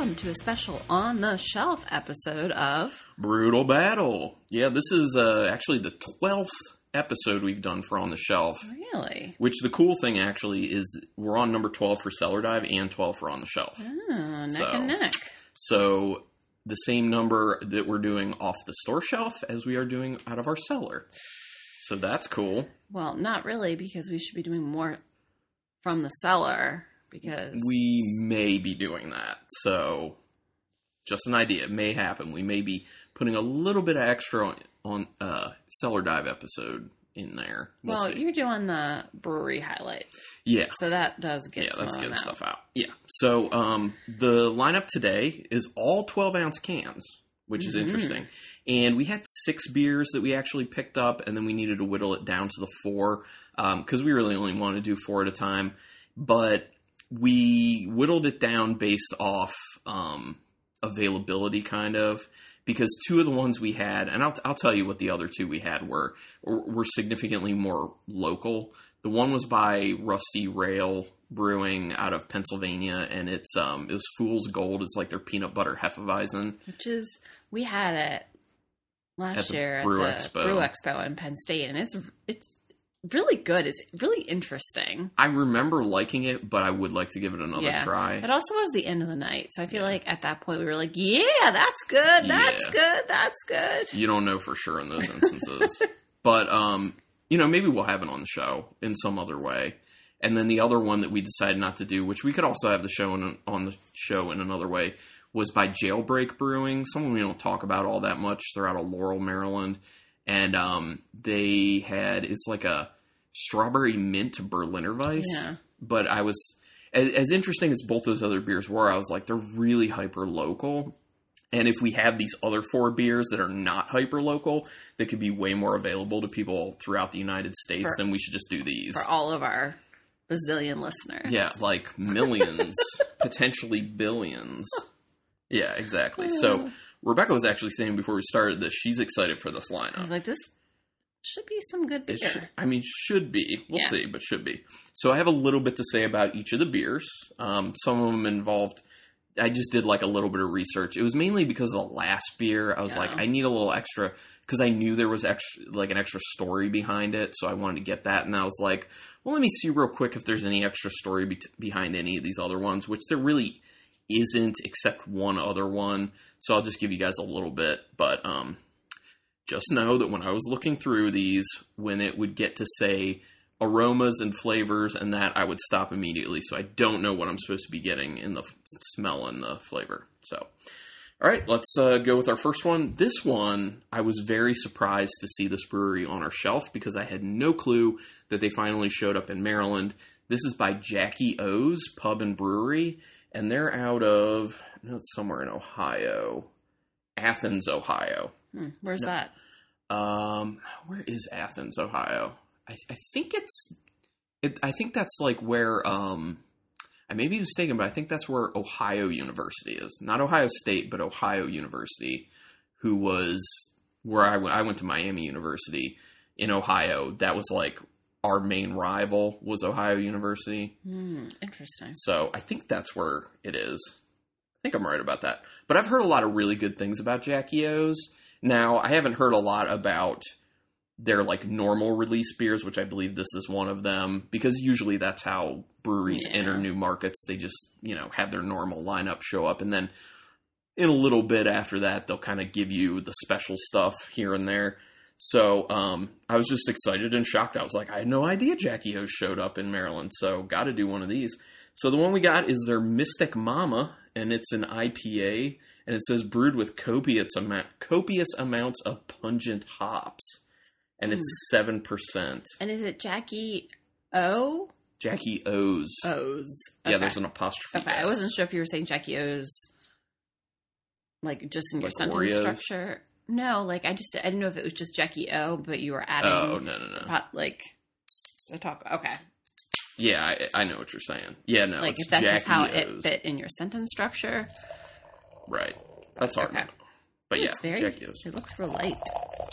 welcome to a special on the shelf episode of Brutal Battle. Yeah, this is uh, actually the 12th episode we've done for On the Shelf. Really? Which the cool thing actually is we're on number 12 for Cellar Dive and 12 for On the Shelf. Oh, neck So- and neck. So the same number that we're doing off the store shelf as we are doing out of our cellar. So that's cool. Well, not really, because we should be doing more from the cellar. Because We may be doing that. So just an idea. It may happen. We may be putting a little bit of extra on, on uh, Cellar Dive episode in there. We'll well, you're doing the brewery highlight, Yeah. so that does get yeah, some that's good out. stuff out. Yeah. So um, the lineup today is all 12 ounce cans, which is Mhm. interesting. And we had six beers that we actually picked up, and then we needed to whittle it down to the four because we really only want to do four at a time. But we whittled it down based off um, availability, kind of. Because two of the ones we had, and I'll, I'll tell you what the other two we had were, were significantly more local. The one was by Rusty Rail Brewing out of Pennsylvania, and it's um it was Fool's Gold. It's like their peanut butter hefeweizen. Which is we had it last At year at the Expo. Brew Expo in Penn State, and it's it's really good. It's really interesting. I remember liking it, but I would like to give it another Yeah. try. It also was the end of the night, so I feel like at that point we were like, "Yeah, that's good. That's Yeah. good. That's good." You don't know for sure in those instances, but um, you know, maybe we'll have it on the show in some other way. And then the other one that we decided not to do, which we could also have the show in, on the show in another way, was by Jailbreak Brewing. Someone we don't talk about all that much. They're out of Laurel, Maryland, and um, they had it's like a strawberry mint Berliner Weiss. Yeah. But I was as, as interesting as both those other beers were. I was like, they're really hyper local. And if we have these other four beers that are not hyper local, that could be way more available to people throughout the United States, For- then we should just do these. For all of our bazillion listeners, Yeah, like millions, potentially billions. Yeah, exactly. So Rebecca was actually saying before we started this, she's excited for this lineup. I was like, "This should be some good beer." Should, I mean, should be. We'll Yeah. see, but should be. So I have a little bit to say about each of the beers. Um, some of them involved. I just did like a little bit of research. It was mainly because of the last beer. I was like, I need a little extra because I knew there was extra, like an extra story behind it. So I wanted to get that, and I was like, well, let me see real quick if there's any extra story be- behind any of these other ones, which there really isn't, except one other one. So I'll just give you guys a little bit, but um, just know that when I was looking through these, when it would get to say aromas and flavors and that, I would stop immediately. So I don't know what I'm supposed to be getting in the f- smell and the flavor. So, all right, let's uh, go with our first one. This one, I was very surprised to see this brewery on our shelf because I had no clue that they finally showed up in Maryland. This is by Jackie O's Pub and Brewery, and they're out of, no, it's somewhere in Ohio, Athens, Ohio. Hmm, where's that? Um, where is Athens, Ohio? I, I think it's. It, I think that's like where. Um, I may be mistaken, but I think that's where Ohio University is. Not Ohio State, but Ohio University, who was where I went. I went to Miami University in Ohio. That was like our main rival was Ohio University. Hmm, interesting. So I think that's where it is. I think I'm right about that. But I've heard a lot of really good things about Jackie O's. Now, I haven't heard a lot about their like normal release beers, which I believe this is one of them, because usually that's how breweries Yeah. enter new markets. They just, you know, have their normal lineup show up and then in a little bit after that they'll kind of give you the special stuff here and there. So um, I was just excited and shocked. I was like, I had no idea Jackie O showed up in Maryland, so got to do one of these. So the one we got is their Mystic Mama, and it's an IPA, and it says brewed with copious amount, copious amounts of pungent hops, and it's seven percent. And is it Jackie O? Jackie O's. O's. Yeah, there's an apostrophe. Okay, I wasn't sure if you were saying Jackie O's, like just in your Like sentence Oreos? structure. No, like I just I didn't know if it was just Jackie O, but you were adding Oh no no no. pot, like the talk. Okay, Yeah, I, I know what you're saying. Yeah, no, like if that's Jackie just how O's. it fit in your sentence structure. Right. That's hard. Okay. But yeah, it's very. Jackie O's. It looks real light.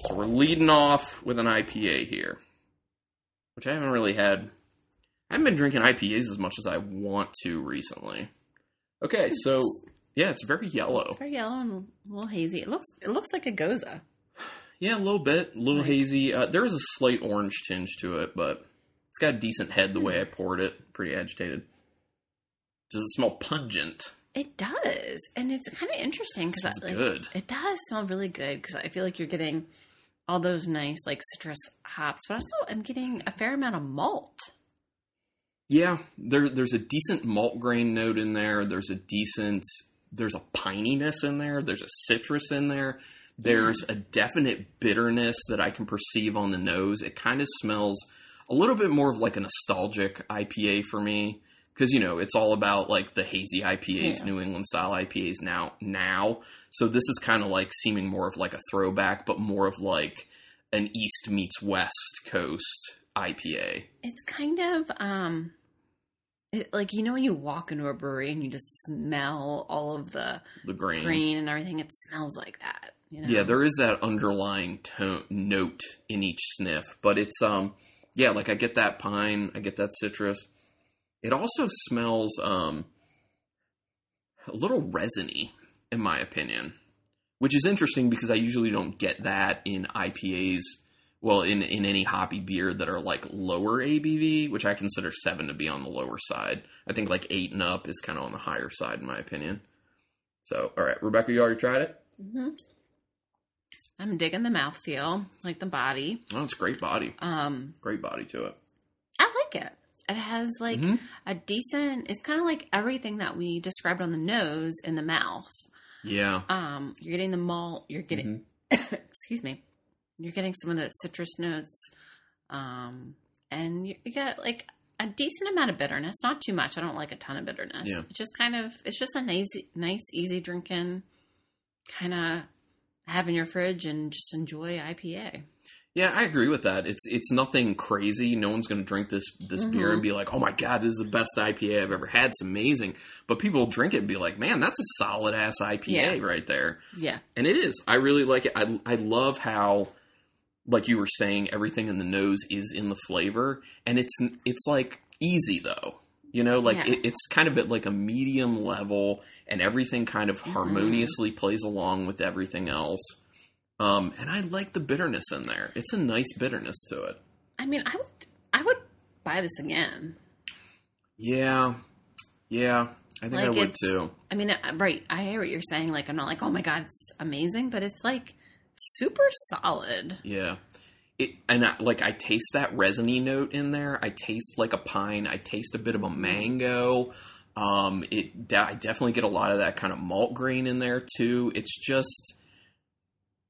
So we're leading off with an IPA here, which I haven't really had. I haven't been drinking IPAs as much as I want to recently. Okay, so Yeah, it's very yellow. It's very yellow and a little hazy. It looks it looks like a gose. Yeah, a little bit, a little Right. hazy. Uh, there is a slight orange tinge to it, but it's got a decent head the Hmm. way I poured it. Pretty agitated. Does it smell pungent? It does, and it's kind of interesting because like, good. It does smell really good because I feel like you're getting all those nice like citrus hops, but also I'm getting a fair amount of malt. Yeah, there there's a decent malt grain note in there. There's a decent there's a pininess in there. There's a citrus in there. There's a definite bitterness that I can perceive on the nose. It kind of smells a little bit more of like a nostalgic IPA for me because you know it's all about like the hazy IPAs, Yeah. New England style IPAs now now. So this is kind of like seeming more of like a throwback, but more of like an East meets West Coast IPA. It's kind of um, it, like you know when you walk into a brewery and you just smell all of the The grain. grain and everything. It smells like that. You know? Yeah, there is that underlying tone note in each sniff, but it's um yeah, like I get that pine, I get that citrus. It also smells um a little resiny in my opinion, which is interesting because I usually don't get that in IPAs, well in in any hoppy beer that are like lower ABV, which I consider 7 to be on the lower side. I think like 8 and up is kind of on the higher side in my opinion. So, all right, Rebecca, you already tried it? hmm I'm digging the mouthfeel, like the body. Oh, it's great body. Um, Great body to it. I like it. It has like Mhm. a decent. It's kind of like everything that we described on the nose in the mouth. Yeah. Um, you're getting the malt. You're getting, Mm-hmm. excuse me, you're getting some of the citrus notes, um, and you, you get like a decent amount of bitterness. Not too much. I don't like a ton of bitterness. Yeah. It's just kind of. It's just a nice, nice, easy drinking, kind of have in your fridge and just enjoy IPA. Yeah, I agree with that. It's it's nothing crazy. No one's going to drink this this beer Mhm. and be like, "Oh my god, this is the best IPA I've ever had. It's amazing." But people drink it and be like, "Man, that's a solid ass IPA Yeah. right there." Yeah. And it is. I really like it. I I love how like you were saying everything in the nose is in the flavor and it's it's like easy though. You know, like Yeah. it, it's kind of at like a medium level and everything kind of harmoniously plays along with everything else. Um, and I like the bitterness in there. It's a nice bitterness to it. I mean, I would, I would buy this again. Yeah. Yeah. I think I would too. I mean, uh, right. I hear what you're saying. Like, I'm not like, oh my god, it's amazing, but it's like super solid. Yeah. It, and I, like I taste that resiny note in there. I taste like a pine. I taste a bit of a mango. Um, it I definitely get a lot of that kind of malt grain in there too. It's just,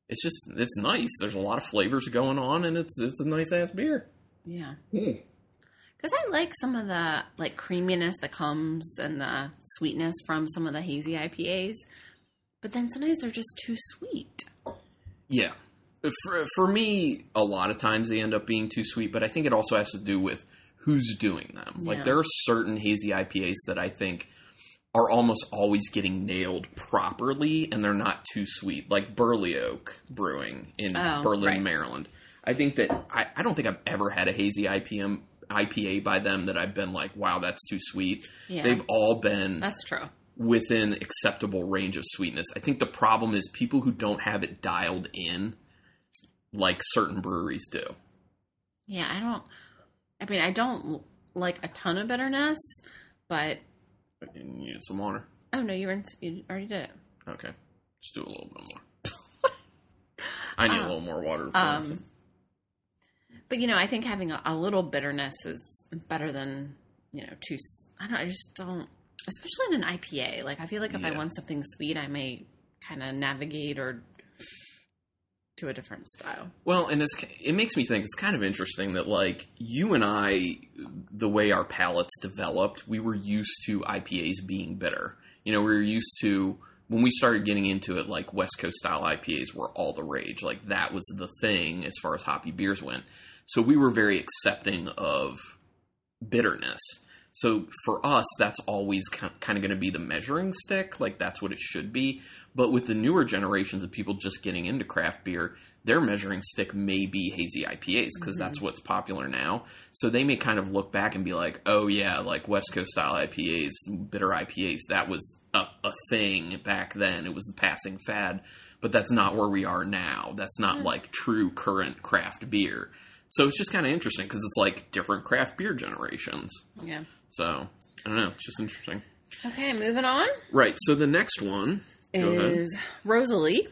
it's just, it's nice. There's a lot of flavors going on, and it's it's a nice ass beer. Yeah, Hmm. because I like some of the like creaminess that comes and the sweetness from some of the hazy IPAs, but then sometimes they're just too sweet. Yeah. Uh, for, for me, a lot of times they end up being too sweet, but I think it also has to do with who's doing them. Like there are certain hazy IPAs that I think are almost always getting nailed properly and they're not too sweet. Like Burley Oak Brewing in Oh, Berlin, right. Maryland. I think that I, I don't think I've ever had a hazy IPM IPA by them that I've been like, wow, that's too sweet. Yeah. They've all been That's true. Within acceptable range of sweetness. I think the problem is people who don't have it dialed in like certain breweries do. Yeah, I don't. I mean, I don't like a ton of bitterness, but You need some water. oh no, you, were you already did it. Okay. Just do a little bit more. I need a little more water. Um. But you know, I think having a, a little bitterness is better than you know too. I don't. I just don't. Especially in an IPA, like I feel like if I want something sweet, I may kind of navigate or to a different style. Well, and it's it makes me think it's kind of interesting that like you and I, the way our palates developed, we were used to IPAs being bitter. You know, we were used to when we started getting into it, like West Coast style IPAs were all the rage. Like that was the thing as far as hoppy beers went. So we were very accepting of bitterness. So for us, that's always kind of going to be the measuring stick. Like that's what it should be. But with the newer generations of people just getting into craft beer, their measuring stick may be hazy IPAs because mm-hmm. that's what's popular now. So they may kind of look back and be like, "Oh yeah, like West Coast style IPAs, bitter IPAs, that was a, a thing back then. It was the passing fad, but that's not where we are now. That's not mm. like true current craft beer. So it's just kind of interesting because it's like different craft beer generations. Yeah. So I don't know. It's just interesting. Okay, moving on Right. So the next one is Rosalie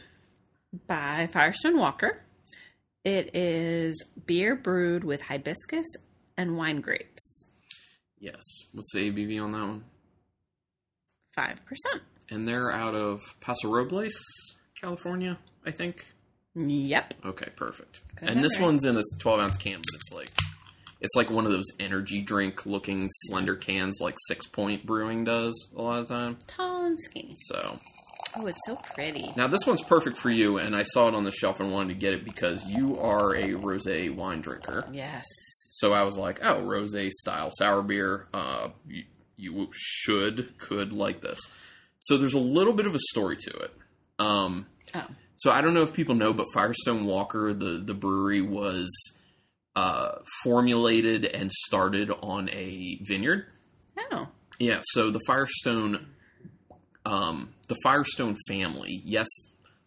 by Firestone Walker. It is beer brewed with hibiscus and wine grapes. Yes. What's the ABV on that one? 5%. And they're out of Paso Robles, California, I think. Yep. Okay, perfect. Good and this one's in a 12 ounce can, but it's like it's like one of those energy drink looking slender cans, like Six Point Brewing does a lot of time. Tall and skinny. So Oh, it's so pretty. now this one's perfect for you, and I saw it on the shelf and wanted to get it because you are a rosé wine drinker. Yes. So I was like, oh, rosé style sour beer. Uh, you, you should could like this. So there's a little bit of a story to it. Um, Oh. So I don't know if people know, but Firestone Walker, the the brewery, was uh, formulated and started on a vineyard. Oh. Yeah. So the Firestone, um, the Firestone family, yes,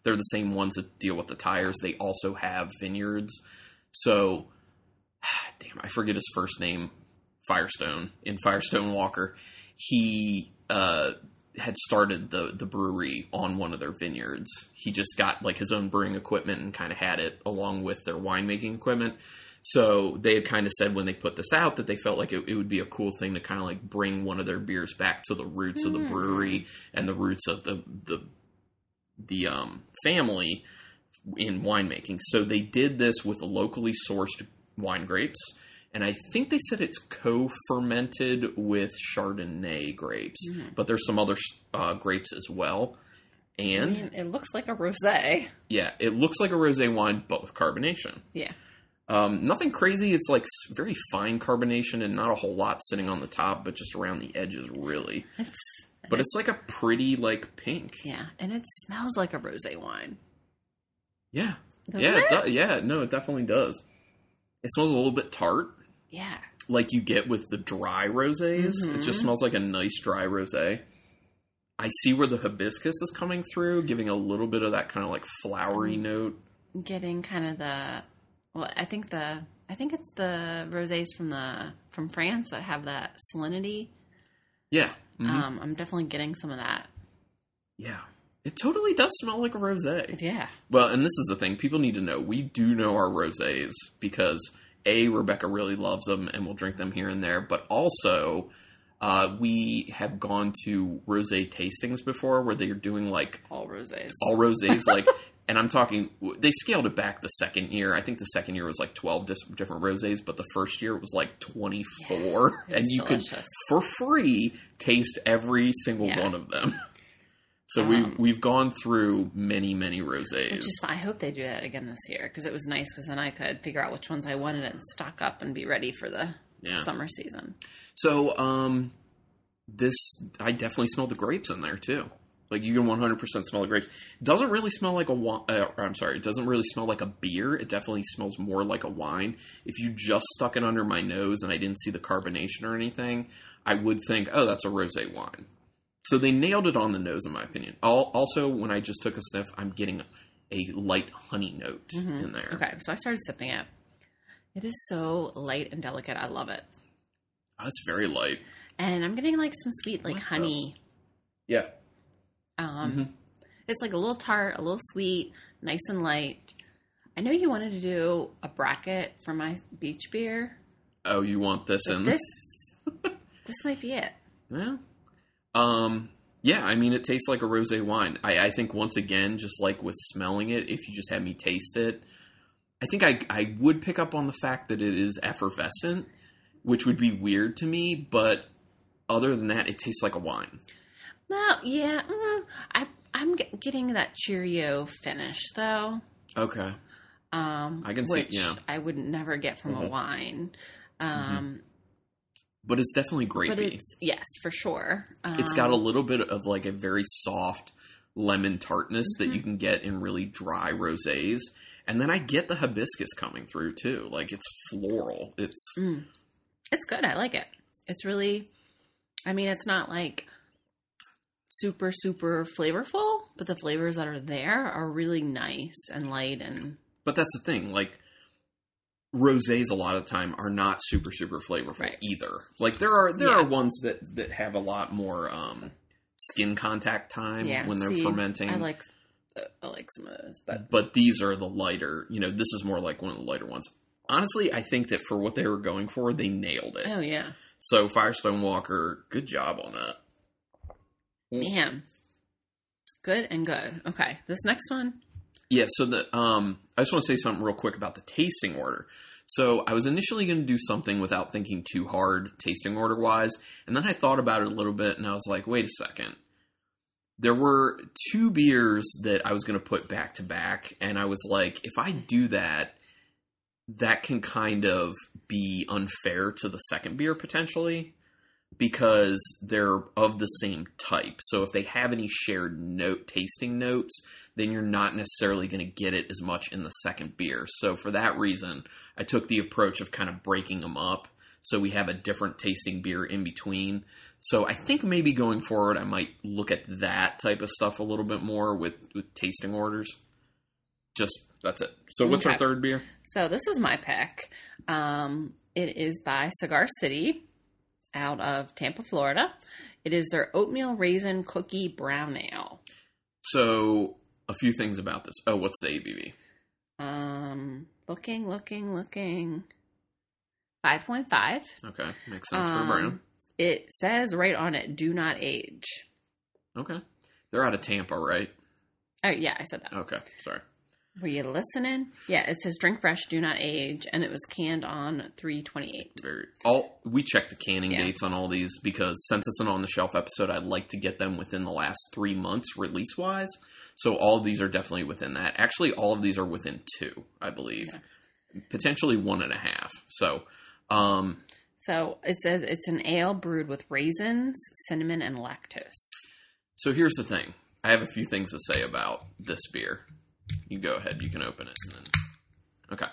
they're the same ones that deal with the tires. They also have vineyards. So, damn, I forget his first name. Firestone in Firestone Walker. He uh, had started the the brewery on one of their vineyards. He just got like his own brewing equipment and kind of had it along with their winemaking equipment. So they had kind of said when they put this out that they felt like it, it would be a cool thing to kind of like bring one of their beers back to the roots of the brewery and the roots of the the the um, family in winemaking. So they did this with locally sourced wine grapes, and I think they said it's co-fermented with Chardonnay grapes, but there's some other uh, grapes as well. I And mean, it looks like a rosé. yeah, it looks like a rosé wine, but with carbonation. Yeah. Um, nothing crazy. It's like very fine carbonation and not a whole lot sitting on the top, but just around the edges, really. It's, But it's like a pretty like pink. yeah, and it smells like a rosé wine. Yeah, Doesn't yeah, it? it do- yeah. No, it definitely does. It smells a little bit tart, Yeah. like you get with the dry rosés. It Mhm. just smells like a nice dry rosé. I see where the hibiscus is coming through, giving a little bit of that kind of like flowery Mm-hmm. note. Getting kind of the well, I think the I think it's the rosés from the from France that have that salinity. Yeah, mhm. Um, I'm definitely getting some of that. yeah. It totally does smell like a rosé. Yeah. Well, and this is the thing people need to know. We do know our rosés because a Rebecca really loves them and will drink them here and there, but also uh, we have gone to rosé tastings before where they're doing like All rosés. all rosés like and i'm talking they scaled it back the second year i think the second year was like 12 dis- different rosés but the first year it was like 24 it's and you delicious. could for free taste every single Yeah. one of them so Um, we've we've gone through many many rosés Which is, I hope they do that again this year because it was nice because then I could figure out which ones I wanted and stock up and be ready for the Yeah. summer season. so um this i definitely smell the grapes in there too like you can 100% smell the grapes doesn't really smell like a wine. Uh, I'm sorry it doesn't really smell like a beer it definitely smells more like a wine if you just stuck it under my nose and i didn't see the carbonation or anything i would think oh that's a rosé wine so they nailed it on the nose in my opinion Al- also when i just took a sniff i'm getting a light honey note in there Okay, so I started sipping it. It is so light and delicate. I love it. oh, it's very light And I'm getting like some sweet, like What the- honey. yeah Um, Mhm. It's like a little tart, a little sweet, nice and light. I know you wanted to do a bracket for my beach beer. oh you want this in This, this might be it. Yeah. Um. Yeah. I mean, it tastes like a rosé wine. I, I think once again, just like with smelling it, if you just had me taste it, I think I I would pick up on the fact that it is effervescent, which would be weird to me. But other than that, it tastes like a wine. No, yeah, mm, I, I'm get- getting that Cheerio finish though. Okay. Um, I can see- which yeah. I would never get from a Mhm. wine. Um, But it's definitely grapey. but it's yes, for sure. Um, it's got a little bit of like a very soft lemon tartness that Mm-hmm. you can get in really dry rosés. And then I get the hibiscus coming through too. Like it's floral. It's Mm. It's good. I like it. It's really, I mean, it's not like super super flavorful, but the flavors that are there are really nice and light and But that's the thing, like rosés a lot of the time are not super super flavorful Right. either. Like there are there Yeah. are ones that that have a lot more um skin contact time yeah. when they're see, fermenting. I like uh, I like some of those, but but these are the lighter, you know, this is more like one of the lighter ones. Honestly, I think that for what they were going for, they nailed it. oh yeah, So Firestone Walker, good job on that. man, good and good. Okay, this next one, Yeah, so the um I just want to say something real quick about the tasting order. So I was initially going to do something without thinking too hard tasting order wise, and then I thought about it a little bit and I was like, wait a second. There were two beers that I was going to put back to back and I was like, if I do that, that can kind of be unfair to the second beer potentially because they're of the same type. So if they have any shared note tasting notes, then you're not necessarily going to get it as much in the second beer. So for that reason, I took the approach of kind of breaking them up so we have a different tasting beer in between. So I think maybe going forward I might look at that type of stuff a little bit more with, with tasting orders. Just that's it. So what's our third beer? So this is my pick. Um, it is by Cigar City out of Tampa, Florida. It is their oatmeal raisin cookie brown ale. So a few things about this. Oh, what's the ABV? Um, looking, looking, looking. 5.5. Okay, makes sense for Um, brown. It says right on it, do not age. Okay, they're out of Tampa, right? Oh, yeah, I said that. Okay, sorry. Were you listening? Yeah, it says drink fresh, do not age, and it was canned on 328. All we check the canning Yeah. dates on all these because since it's an on the shelf episode, I'd like to get them within the last three months release wise. So all of these are definitely within that. Actually, all of these are within two, I believe, potentially one and a half. So, um, So it says it's an ale brewed with raisins, cinnamon, and lactose. so here's the thing. I have a few things to say about this beer. You go ahead. You can open it. And then... Okay.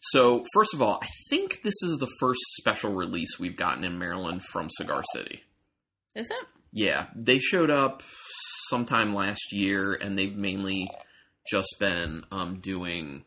So first of all, I think this is the first special release we've gotten in Maryland from Cigar City. Is it? Yeah, they showed up sometime last year, and they've mainly just been um, doing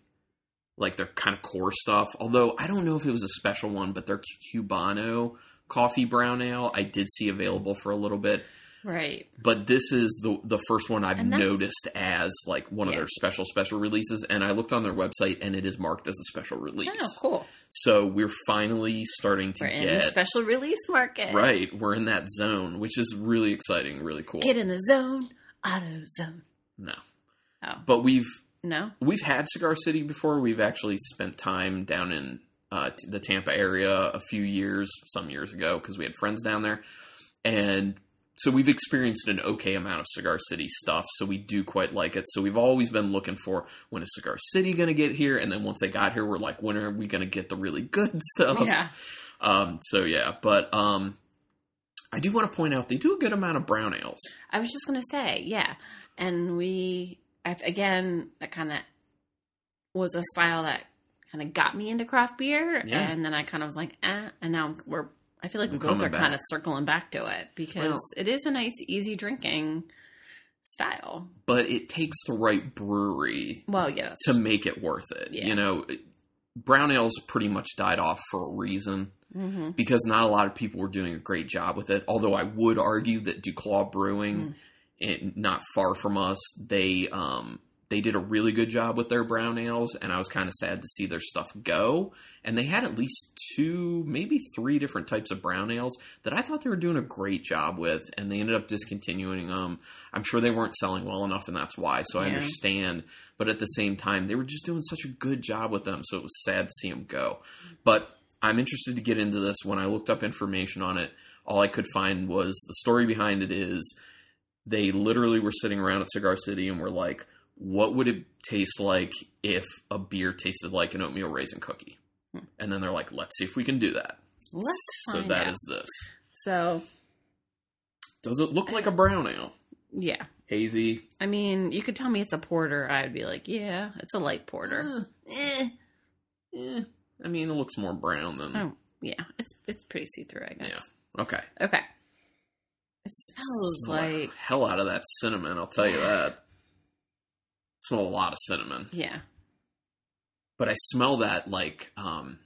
like their kind of core stuff. Although I don't know if it was a special one, but their Cubano coffee brown ale I did see available for a little bit. Right. But this is the the first one I've noticed as like one of their special special releases, and I looked on their website, and it is marked as a special release. Oh, cool. So we're finally starting to We're in get the special release market. right. We're in that zone, which is really exciting, really cool. Get in the zone. Auto zone. No. Oh. But we've No? we've had Cigar City before. We've actually spent time down in uh, t- the Tampa area a few years, some years ago, because we had friends down there, and so we've experienced an okay amount of Cigar City stuff. So we do quite like it. So we've always been looking for when is Cigar City going to get here, and then once they got here, we're like, when are we going to get the really good stuff? Yeah. Um. So yeah, but um, I do want to point out they do a good amount of brown ales. I was just going to say, yeah. And we, again, that kind of was a style that kind of got me into craft beer. Yeah. And then I kind of was like, eh. And now we're, I feel like we both are kind of circling back to it because Well- it is a nice, easy drinking style. But it takes the right brewery Well, yeah. to make it worth it. Yeah. You know, brown ales pretty much died off for a reason hmm because not a lot of people were doing a great job with it. Although I would argue that Duclaw Brewing, Mm. it, not far from us, they um they did a really good job with their brown ales, and I was kind of sad to see their stuff go. And they had at least two, maybe three different types of brown ales that I thought they were doing a great job with, and they ended up discontinuing them. I'm sure they weren't selling well enough, and that's why. So I understand, but at the same time, they were just doing such a good job with them, so it was sad to see them go. But I'm interested to get into this. When I looked up information on it, all I could find was the story behind it is they literally were sitting around at Cigar City and were like, what would it taste like if a beer tasted like an oatmeal raisin cookie? Hmm. And then they're like, let's see if we can do that. Let's so that out. is this. So, Does it look like a brown ale? yeah. Hazy. I mean, you could tell me it's a porter. I'd be like, yeah, it's a light porter. Eh, eh, eh. I mean, it looks more brown than. Oh, yeah. It's it's pretty see through, I guess. Yeah. Okay. Okay. It smells Smell like hell out of that cinnamon. I'll tell you that. Smell a lot of cinnamon, yeah. but I smell that like um,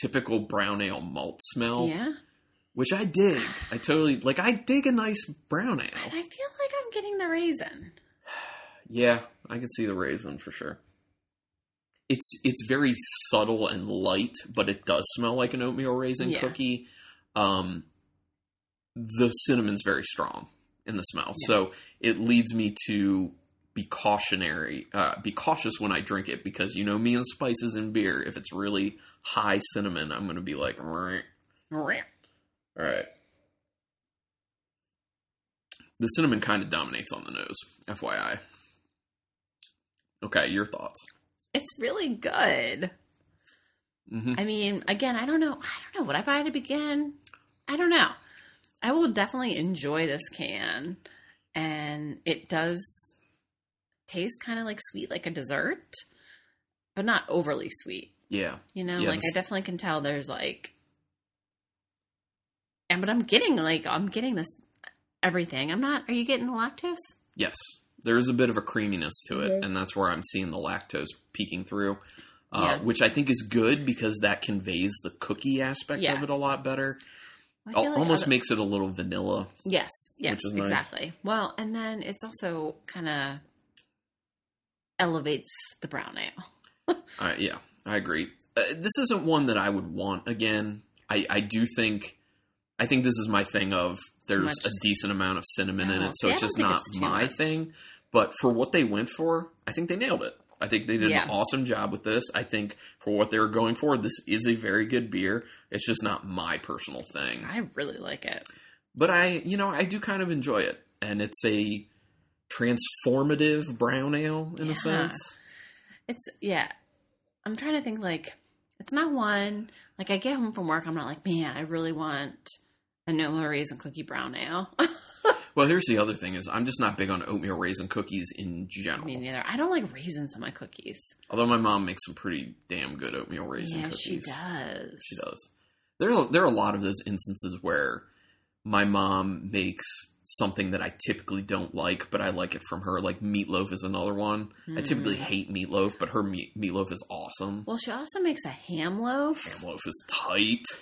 typical brown ale malt smell, Yeah. which I dig. I totally like. I dig a nice brown And ale. I feel like I'm getting the raisin. Yeah, I can see the raisin for sure. It's it's very subtle and light, but it does smell like an oatmeal raisin Yeah. cookie. Um, the cinnamon's very strong in the smell, Yeah. so it leads me to be cautionary, uh, be cautious when I drink it because you know me and spices and beer. If it's really high cinnamon, I'm going to be like, all right. All right. The cinnamon kind of dominates on the nose, FYI. Okay, your thoughts. It's really good. hmm I mean, again, I don't know. I don't know. Would I buy it again? I don't know. I will definitely enjoy this can, and it does taste kind of like sweet, like a dessert, but not overly sweet. Yeah. You know, Yeah, like this- I definitely can tell there's like, and but I'm getting like I'm getting this everything. I'm not. Are you getting the lactose? Yes. There is a bit of a creaminess to it, Mhm. and that's where I'm seeing the lactose peeking through, uh, Yeah. which I think is good because that conveys the cookie aspect Yeah. of it a lot better. I Al- feel like Almost other- makes it a little vanilla. Yes, yes, Which is nice. exactly. Well, and then it's also kind of elevates the brown ale. Uh, yeah, I agree. Uh, this isn't one that I would want again. I, I do think, I think this is my thing of there's much- a decent amount of cinnamon in Oh, it, so it's just not it's my much. thing. But for what they went for, I think they nailed it. I think they did Yeah. an awesome job with this. I think for what they were going for, this is a very good beer. It's just not my personal thing. I really like it. But I, you know, I do kind of enjoy it. And it's a transformative brown ale in Yeah. a sense. It's yeah. I'm trying to think like it's not one like I get home from work. I'm not like man, I really want a no more raisin cookie brown ale. Well, here's the other thing: is I'm just not big on oatmeal raisin cookies in general. Me neither. I don't like raisins in my cookies. Although my mom makes some pretty damn good oatmeal raisin yeah, cookies. she does. She does. There are there are a lot of those instances where my mom makes something that I typically don't like, but I like it from her. Like meatloaf is another one. I typically Mm. hate meatloaf, but her meat, meatloaf is awesome. Well, she also makes a ham loaf. Ham loaf is tight.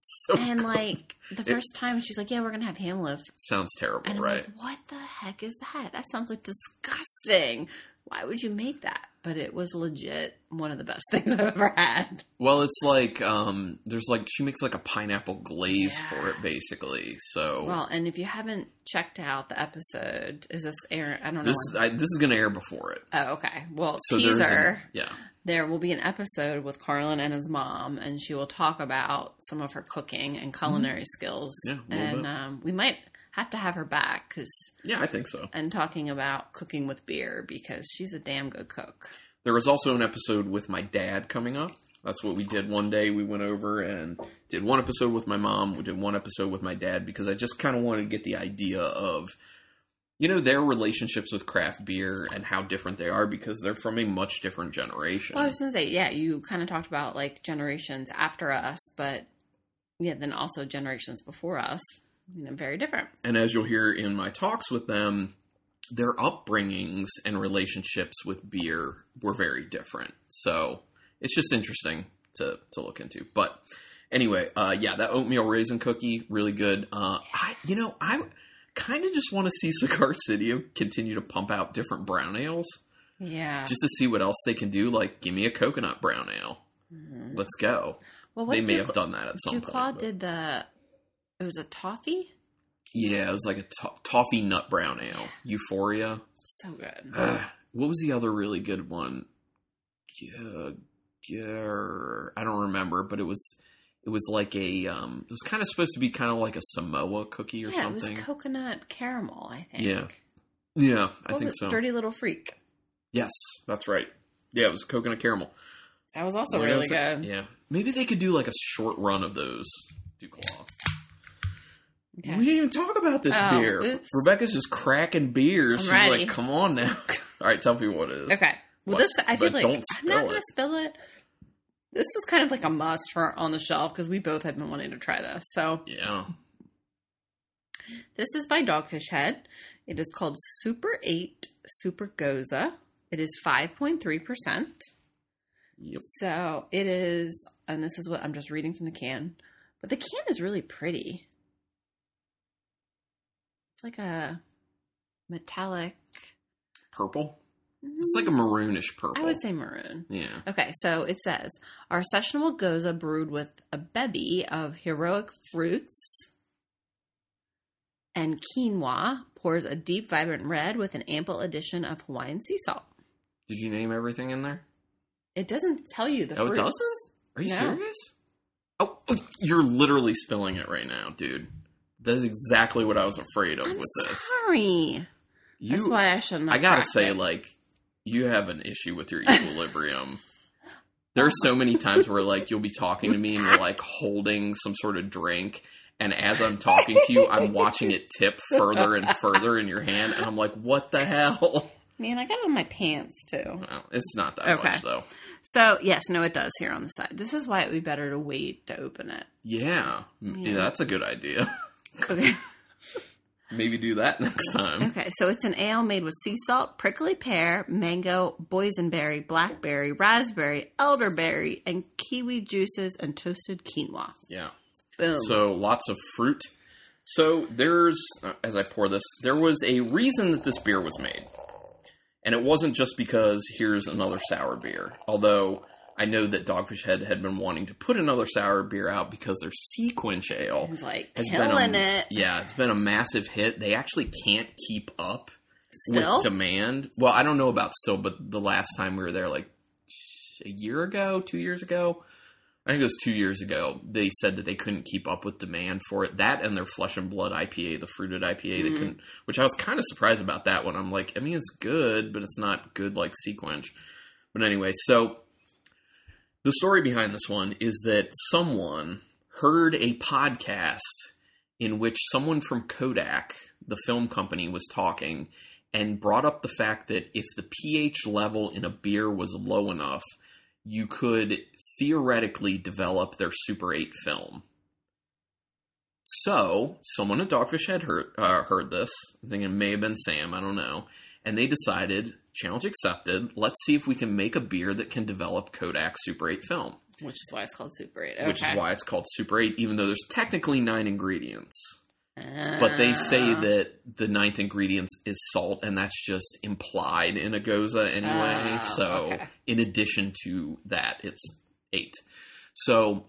So and good. like the first time she's like, "Yeah, we're gonna have ham loaf," sounds terrible, right? like, "What the heck is that? That sounds like disgusting. Why would you make that?" But it was legit one of the best things I've ever had. Well, it's like um, there's like she makes like a pineapple glaze Yeah. for it, basically. So Well, and if you haven't checked out the episode, is this air? I don't know. this I, this is going to air before it. oh, okay. Well, So teaser. yeah, there will be an episode with Carlin and his mom, and she will talk about some of her cooking and culinary skills. Mm-hmm. Yeah, a and um, we might have to have her back because yeah, I think so. and talking about cooking with beer because she's a damn good cook. There was also an episode with my dad coming up. That's what we did one day. We went over and did one episode with my mom. We did one episode with my dad because I just kind of wanted to get the idea of, you know, their relationships with craft beer and how different they are because they're from a much different generation. Well, I was gonna say, yeah, you kind of talked about like generations after us, but yeah, then also generations before us. Very different. And as you'll hear in my talks with them, their upbringings and relationships with beer were very different. So it's just interesting to, to look into. But anyway, uh, yeah, that oatmeal raisin cookie, really good. Uh, I, you know, I kind of just want to see Cigar City continue to pump out different brown ales Yeah. just to see what else they can do. Like, give me a coconut brown ale. Mhm. Let's go. Well, what They may Duclaw- have done that at some Duclaw point. but- did the. It was a toffee. Yeah, it was like a to- toffee nut brown ale. Euforia. So good. Uh, what was the other really good one? Uh, I don't remember, but it was it was like a um, it was kind of supposed to be kind of like a Samoa cookie or yeah, something. it was coconut caramel. I think. Yeah, yeah, I think was- so. Dirty little freak. Yes, that's right. Yeah, it was coconut caramel. That was also What really was it? good. Yeah, maybe they could do like a short run of those. Duclaw. Okay. We didn't even talk about this Oh, beer. oops. Rebecca's just cracking beers. I'm She's ready. like, "Come on now." All right, tell me what it is. Okay. Well, What? this I feel But like don't I'm not going to it. spill it. This was kind of like a must for on the shelf because we both have been wanting to try this. So Yeah. This is by Dogfish Head. It is called Super 8 Super Gose. It is 5.3%. Yep. So it is, and this is what I'm just reading from the can, but the can is really pretty. It's like a metallic. Purple. It's like a mm-hmm. maroonish purple. I would say maroon. Yeah. Okay, so it says our sessionable gose brewed with a bevy of heroic fruits and quinoa pours a deep, vibrant red with an ample addition of Hawaiian sea salt. Did you name everything in there? It doesn't tell you the Oh, it fruits. doesn't? Are you No. serious? Oh, you're literally spilling it right now, dude. That is exactly what I was afraid of I'm with this. sorry. You, That's why I shouldn't. I gotta say, it. like, you have an issue with your equilibrium. there are so many times where, like, you'll be talking to me and you're like holding some sort of drink, and as I'm talking to you, I'm watching it tip further and further in your hand, and I'm like, what the hell? man, I got on my pants too. Well, it's not that Okay. much, though. So yes, no, it does here on the side. This is why it would be better to wait to open it. Yeah, M- Yeah. that's a good idea. Okay. Maybe do that next time. Okay, so it's an ale made with sea salt, prickly pear, mango, boysenberry, blackberry, raspberry, elderberry, and kiwi juices and toasted quinoa. Yeah. Boom. So lots of fruit. So there's, uh, as I pour this, there was a reason that this beer was made. And it wasn't just because here's another sour beer. Although I know that Dogfish Head had been wanting to put another sour beer out because their SeaQuench Ale like has killing been a, it. Yeah, it's been a massive hit. They actually can't keep up Still? with demand. Well, I don't know about still, but the last time we were there, like a year ago, two years ago, I think it was two years ago, they said that they couldn't keep up with demand for it. That and their Flesh and Blood IPA, the fruited IPA, Mm-hmm. they couldn't. Which I was kind of surprised about that one. I'm like, I mean, it's good, but it's not good like SeaQuench. But anyway, so the story behind this one is that someone heard a podcast in which someone from Kodak, the film company, was talking and brought up the fact that if the pH level in a beer was low enough, you could theoretically develop their Super 8 film. So, someone at Dogfish had heard, uh, heard this. I think it may have been Sam, I don't know. And they decided, challenge accepted, let's see if we can make a beer that can develop Kodak Super 8 film. Which is why it's called Super 8. Which is why it's called Super 8, even though there's technically nine ingredients. But they say Ah. that the ninth ingredient is salt, and that's just implied in a gose anyway. Oh, so, okay. in addition to that, it's eight. So,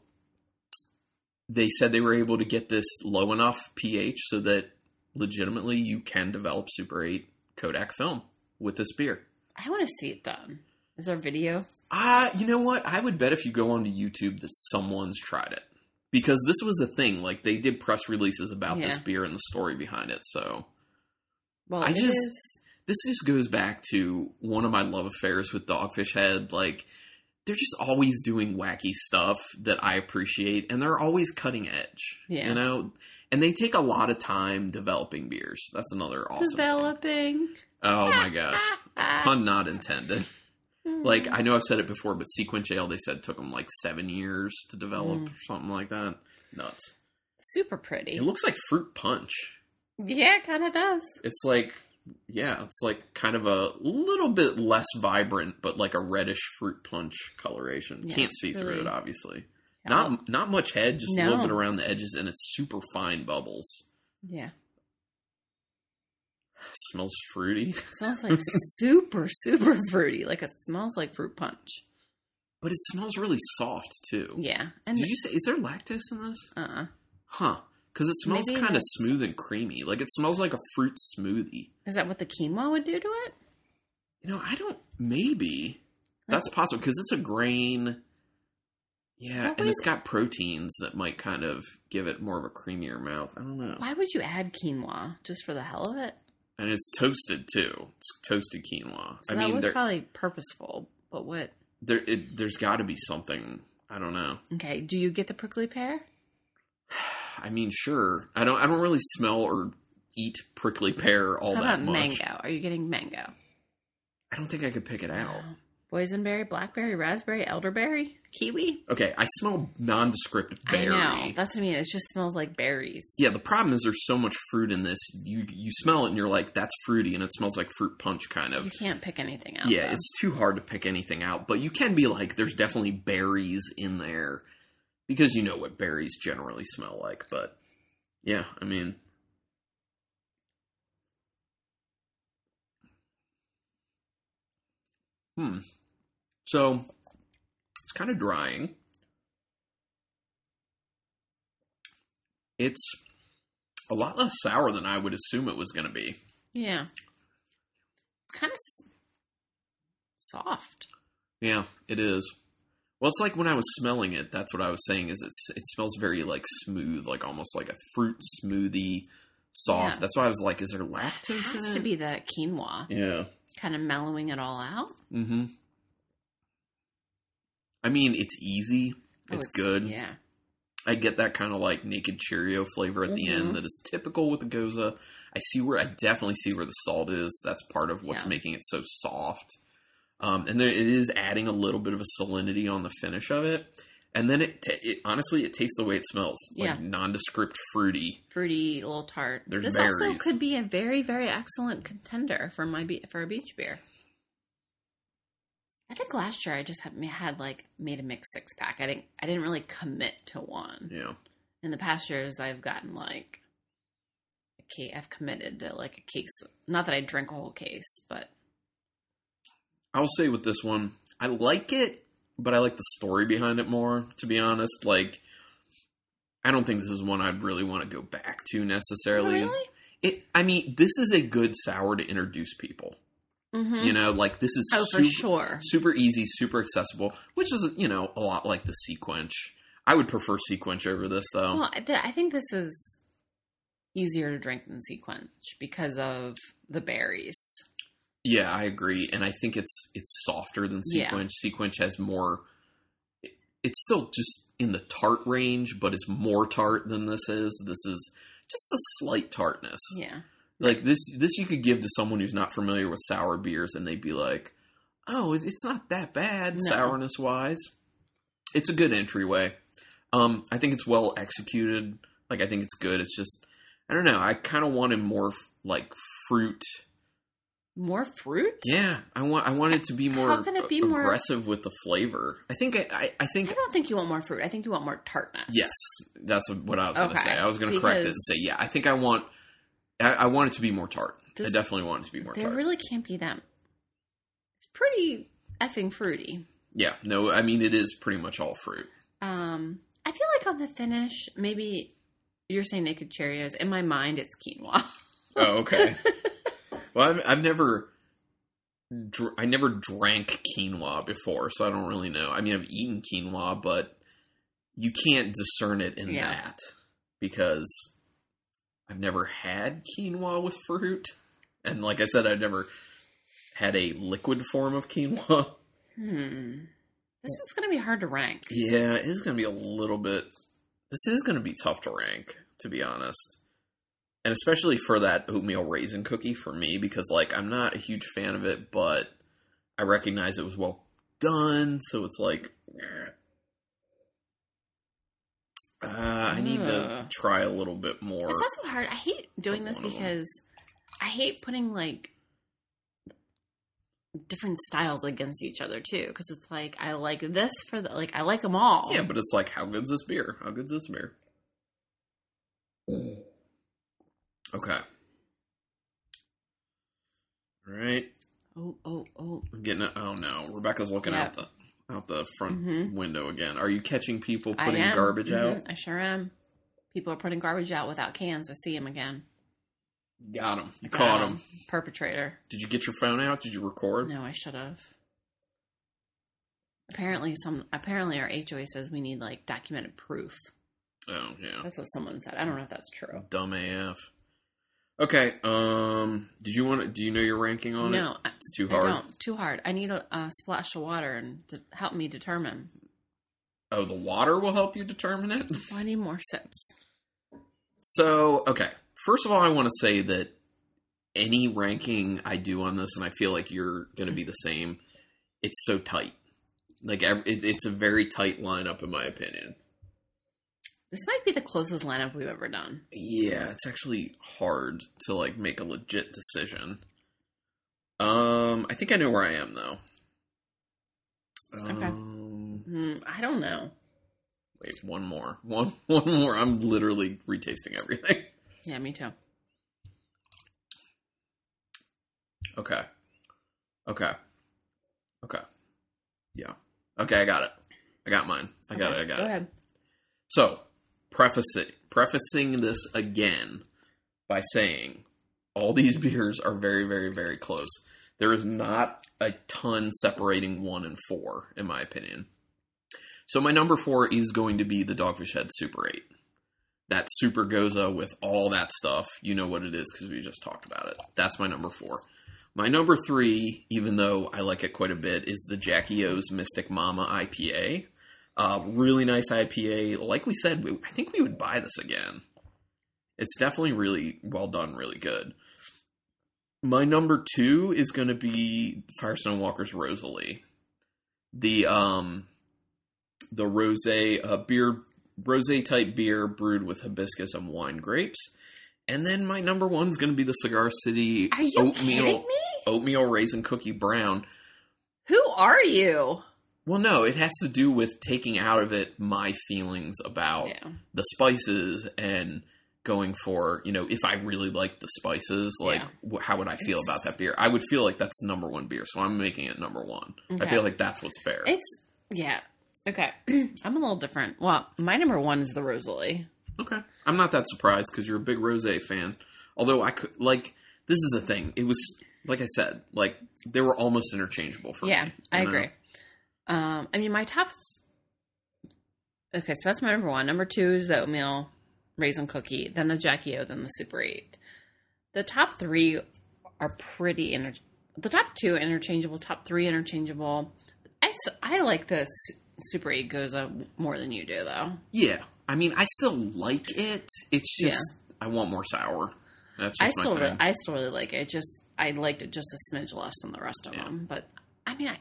they said they were able to get this low enough pH so that legitimately you can develop Super 8 Kodak film with this beer. I want to see it done. Is there a video? Ah, you know what? I would bet if you go onto YouTube that someone's tried it. Because this was a thing. Like, they did press releases about this beer and the story behind it. So, Well, I just- is- this just goes back to one of my love affairs with Dogfish Head. Like, they're just always doing wacky stuff that I appreciate, and they're always cutting edge. Yeah. You know? And they take a lot of time developing beers. That's another awesome thing. Oh my gosh. Pun not intended. Like I know I've said it before, but SeaQuench Ale they said took them like seven years to develop, Mm. or something like that. Nuts. Super pretty. It looks like fruit punch. yeah, it kind of does. It's like, yeah, it's like kind of a little bit less vibrant, but like a reddish fruit punch coloration. Yeah, Can't see through it, obviously. Not not much head, just a little bit around the edges, and it's super fine bubbles. Yeah. Smells fruity, It smells like super, super fruity. Like it smells like fruit punch. but it smells really soft too. Yeah. And Did you say is there lactose in this? uh Huh. Because it smells kind of smooth and creamy. Like it smells like a fruit smoothie. is that what the quinoa would do to it? You know, I don't. Maybe that's possible because it's a grain. Yeah, and it's got proteins that might kind of give it more of a creamier mouth. I don't know. Why would you add quinoa just for the hell of it? And it's toasted too. It's toasted quinoa. So I that mean, was probably purposeful. But what? there, it, there's got to be something. I don't know. Okay. Do you get the prickly pear? I mean, sure. I don't. I don't really smell or eat prickly pear all How that about much. mango? Are you getting mango? I don't think I could pick it out. Boysenberry, blackberry, raspberry, elderberry, kiwi. Okay, I smell nondescript berry. I know. That's what I mean. It just smells like berries. Yeah, the problem is there's so much fruit in this. You you smell it and you're like, that's fruity, and it smells like fruit punch kind of. You can't pick anything out. Yeah, though. it's too hard to pick anything out, but you can be like, there's definitely berries in there because you know what berries generally smell like. But yeah, I mean, hmm. So it's kind of drying. It's a lot less sour than I would assume it was going to be. yeah. It's kind of s- soft. Yeah, it is. Well, it's like when I was smelling it. That's what I was saying. Is it's it smells very like smooth, like almost like a fruit smoothie, soft. Yeah. That's why I was like, is there It lactose in has it? to be that quinoa, Yeah. kind of mellowing it all out. Mm-hmm. I mean, it's easy. Oh, It's, good. Yeah. I get that kind of like naked Cheerio flavor at the Mhm. end that is typical with the gose. I see where I definitely see where the salt is. That's part of what's Yeah. making it so soft. Um, and there, it is adding a little bit of a salinity on the finish of it. And then it, ta it honestly, it tastes the way it smells, like Yeah. nondescript fruity. Fruity, little tart. There's this also could be a very, very excellent contender for my be- for a beach beer. I think last year I just had, had like made a mixed six pack. I didn't I didn't really commit to one. Yeah, In the past years, I've gotten like a case. I've committed to like a case. Not that I drink a whole case, but I'll say with this one, I like it, but I like the story behind it more. To be honest, like I don't think this is one I'd really want to go back to necessarily. really, It, I mean, this is a good sour to introduce people. Mm-hmm. You know, like this is oh for super, sure. super easy, super accessible, which is you know a lot like the SeaQuench. I would prefer SeaQuench over this though. Well, I, th- I think this is easier to drink than SeaQuench because of the berries. yeah, I agree, and I think it's it's softer than Yeah. SeaQuench. SeaQuench has more. It's still just in the tart range, but it's more tart than this is. This is just a slight tartness. Yeah. Like this, this you could give to someone who's not familiar with sour beers, and they'd be like, "Oh, it's not that bad No. sourness wise." It's a good entryway. Um, I think it's well executed. Like I think it's good. It's just I don't know. I kind of wanted more like fruit. More fruit? Yeah, I want I want it to be more How can it be more- aggressive with the flavor. I think I, I, I I don't think you want more fruit. I think you want more tartness. yes, that's what I was going to say. I was going to correct it and say yeah. I think I want I, I want it to be more tart. I definitely want it to be more There tart. really can't be that. It's pretty effing fruity. Yeah, no, I mean it is pretty much all fruit. Um, I feel like on the finish, maybe you're saying naked Cheerios. In my mind, it's quinoa. Oh, okay. well, I've, I've never, dr- I never drank quinoa before, so I don't really know. I mean, I've eaten quinoa, but you can't discern it in Yeah. that because I've never had quinoa with fruit, and like I said, I've never had a liquid form of quinoa. hmm. This is going to be hard to rank. Yeah, it is going to be a little bit. This is going to be tough to rank, to be honest. And especially for that oatmeal raisin cookie for me, because, like, I'm not a huge fan of it, but I recognize it was well done, so it's like. Uh, I need to try a little bit more. It's also hard. I hate doing this One of them. because I hate putting like different styles against each other too. Because it's like I like this for the like I like them all. Yeah, but it's like, how good's this beer? How good's this beer? Okay. All right. oh oh oh. I'm getting it. Oh no, Rebecca's looking Yeah. out the out the front Mhm. window again. Are you catching people putting garbage Mhm, out? I sure am. People are putting garbage out without cans. I see them again. Got him. You Got caught 'em. him. Perpetrator. Did you get your phone out? Did you record? No, I should have. Apparently, some apparently our HOA says we need like documented proof. Oh yeah. That's what someone said. I don't know if that's true. Dumb AF. Okay. Um. Did you want to? Do you know your ranking on it? No, It's too I hard. don't. Too hard. I need a, a splash of water and to help me determine. Oh, the water will help you determine it. Well, I need more sips. So, okay. First of all, I want to say that any ranking I do on this, and I feel like you're going to be the same, it's so tight. Like it's a very tight lineup, in my opinion. This might be the closest lineup we've ever done. Yeah, it's actually hard to like make a legit decision. Um, I think I know where I am though. Okay. Um, Hmm, I don't know. wait, one more, one, one more. I'm literally retasting everything. Yeah, me too. Okay. Okay. Okay. Yeah. Okay, I got it. I got mine. I got Okay, it. I got Go it. ahead. So, prefacing prefacing this again by saying all these beers are very, very, very close. There is not a ton separating one and four, in my opinion. So my number four is going to be the Dogfish Head Super Eight. That Super Gose with all that stuff. You know what it is because we just talked about it. That's my number four. My number three, even though I like it quite a bit, is the Jackie O's Mystic Mama IPA. Uh, really nice IPA. Like we said, we, I think we would buy this again. It's definitely really well done, really good. My number two is going to be Firestone Walker's Rosalie, the um, the rose uh, beer, rose type beer brewed with hibiscus and wine grapes. And then my number one is going to be the Cigar City oatmeal oatmeal raisin cookie brown. Who are you? Well, no, it has to do with taking out of it my feelings about Yeah. the spices and going for, you know, if I really like the spices, like Yeah. how would I feel about that beer? I would feel like that's number one beer, so I'm making it number one. I feel like that's what's fair. It's yeah. Okay. I'm a little different. Well, my number one is the Rosalie. Okay. I'm not that surprised because you're a big rose fan. Although I could, like, this is the thing. It was, like I said, like, they were almost interchangeable for yeah, me. Yeah, I know? agree. Um, I mean, my top. Okay, so that's my number one. Number two is the oatmeal raisin cookie, then the Jackie O, then the Super Eight. The top three are pretty inter. The top two interchangeable. Top three interchangeable. I, I like the Su- Super Eight Gose more than you do, though. Yeah. I mean, I still like it. It's just, I want more sour. That's I my still, I still really like it. Just I liked it just a smidge less than the rest of Yeah. them. But I mean, I,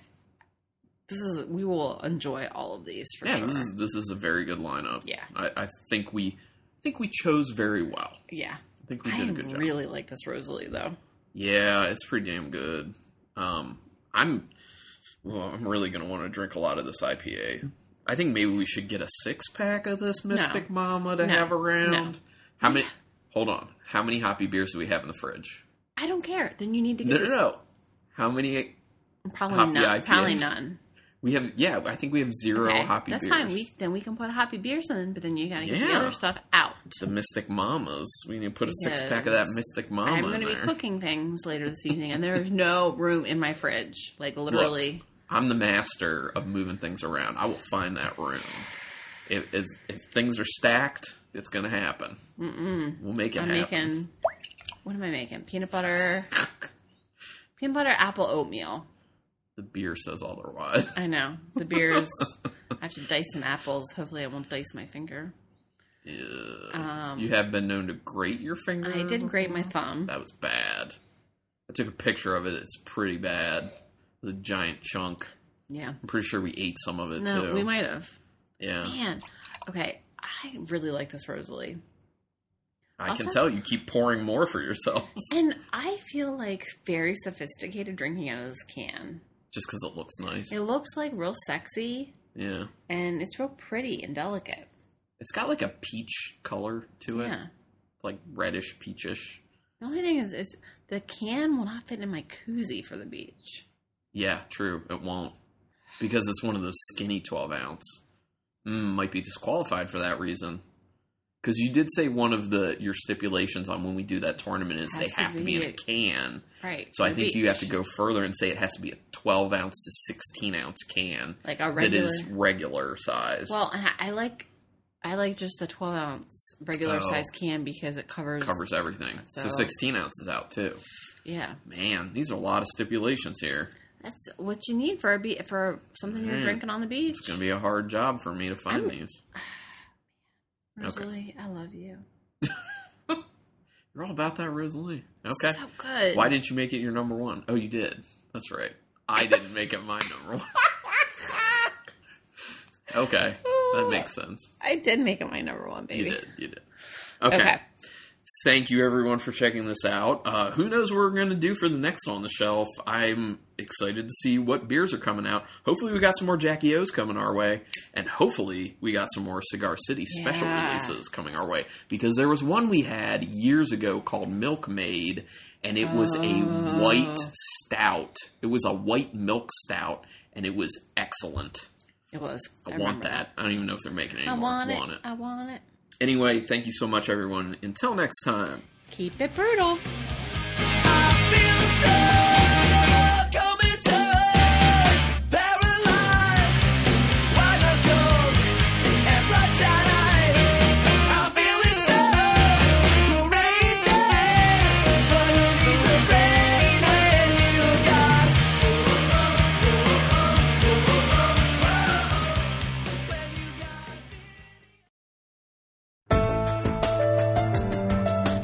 this is we will enjoy all of these for yeah, sure. this is this is a very good lineup. Yeah. I, I think we I think we chose very well. yeah, I think we did a good job. I really like this Rosalie though. Yeah, it's pretty damn good. Um, I'm well, I'm really gonna want to drink a lot of this IPA. I think maybe we should get a six pack of this Mystic Mama to No. have around. No. How many? Hold on. How many hoppy beers do we have in the fridge? I don't care. Then you need to No, get no, no. How many? probably none. IPAs. Probably none. We have. Yeah, I think we have zero Okay, hoppy that's beers. fine. We then we can put hoppy beers in, but then you got to get the other stuff out. the Mystic Mamas. We need to put a six pack of that Mystic Mama I'm going to be there. cooking things later this evening, and there's no room in my fridge. Like literally, I'm the master of moving things around. I will find that room. If if, if things are stacked, it's going to happen. Mm-mm. We'll make it I'm happen. making. What am I making? Peanut butter, peanut butter apple oatmeal. The beer says otherwise. I know the beers. I have to dice some apples. Hopefully, I won't dice my finger. Ew. Um, you have been known to grate your finger. I did grate my thumb. That was bad. I took a picture of it. It's pretty bad. The giant chunk. Yeah. I'm pretty sure we ate some of it No, too. we might have. yeah, Man, okay. I really like this Rosalie, I can tell you keep pouring more for yourself and I feel like very sophisticated drinking out of this can. Just because it looks nice. It looks like real sexy, Yeah, and it's real pretty and delicate. it's got like a peach color to it, Yeah. like reddish peachish. The only thing is, is the can will not fit in my koozie for the beach. Yeah, true. It won't because it's one of those skinny twelve ounce. Mm, might be disqualified for that reason. Because you did say one of the your stipulations on when we do that tournament is they to have to be in a can. Right. So I think you have to go further and say it has to be a twelve ounce to sixteen ounce can like a regular. is regular size. Well, and I, I like, I like just the twelve ounce regular Oh. size can because it covers. covers everything. So, So- sixteen ounces out too. Yeah, Man, these are a lot of stipulations here. that's what you need for a be- for something you're Mm. drinking on the beach. It's going to be a hard job for me to find I'm- these. okay. Rosalie, I love you. You're all about that, Rosalie. Okay. So good. Why didn't you make it your number one? Oh, you did. That's right. I didn't make it my number one. okay, that makes sense. I did make it my number one, baby. You did. You did. Okay. Okay. Thank you, everyone, for checking this out. Uh, who knows what we're going to do for the next on the shelf? I'm excited to see what beers are coming out. Hopefully, we got some more Jackie O's coming our way, and hopefully, we got some more Cigar City special Yeah. releases coming our way. Because there was one we had years ago called Milkmaid, and it was a Oh. white stout. It was a white milk stout, and it was excellent. It was. I, want remember that. I don't even know if they're making it I anymore. want it. I want it. Anyway, thank you so much, everyone. Until next time. Keep it brutal.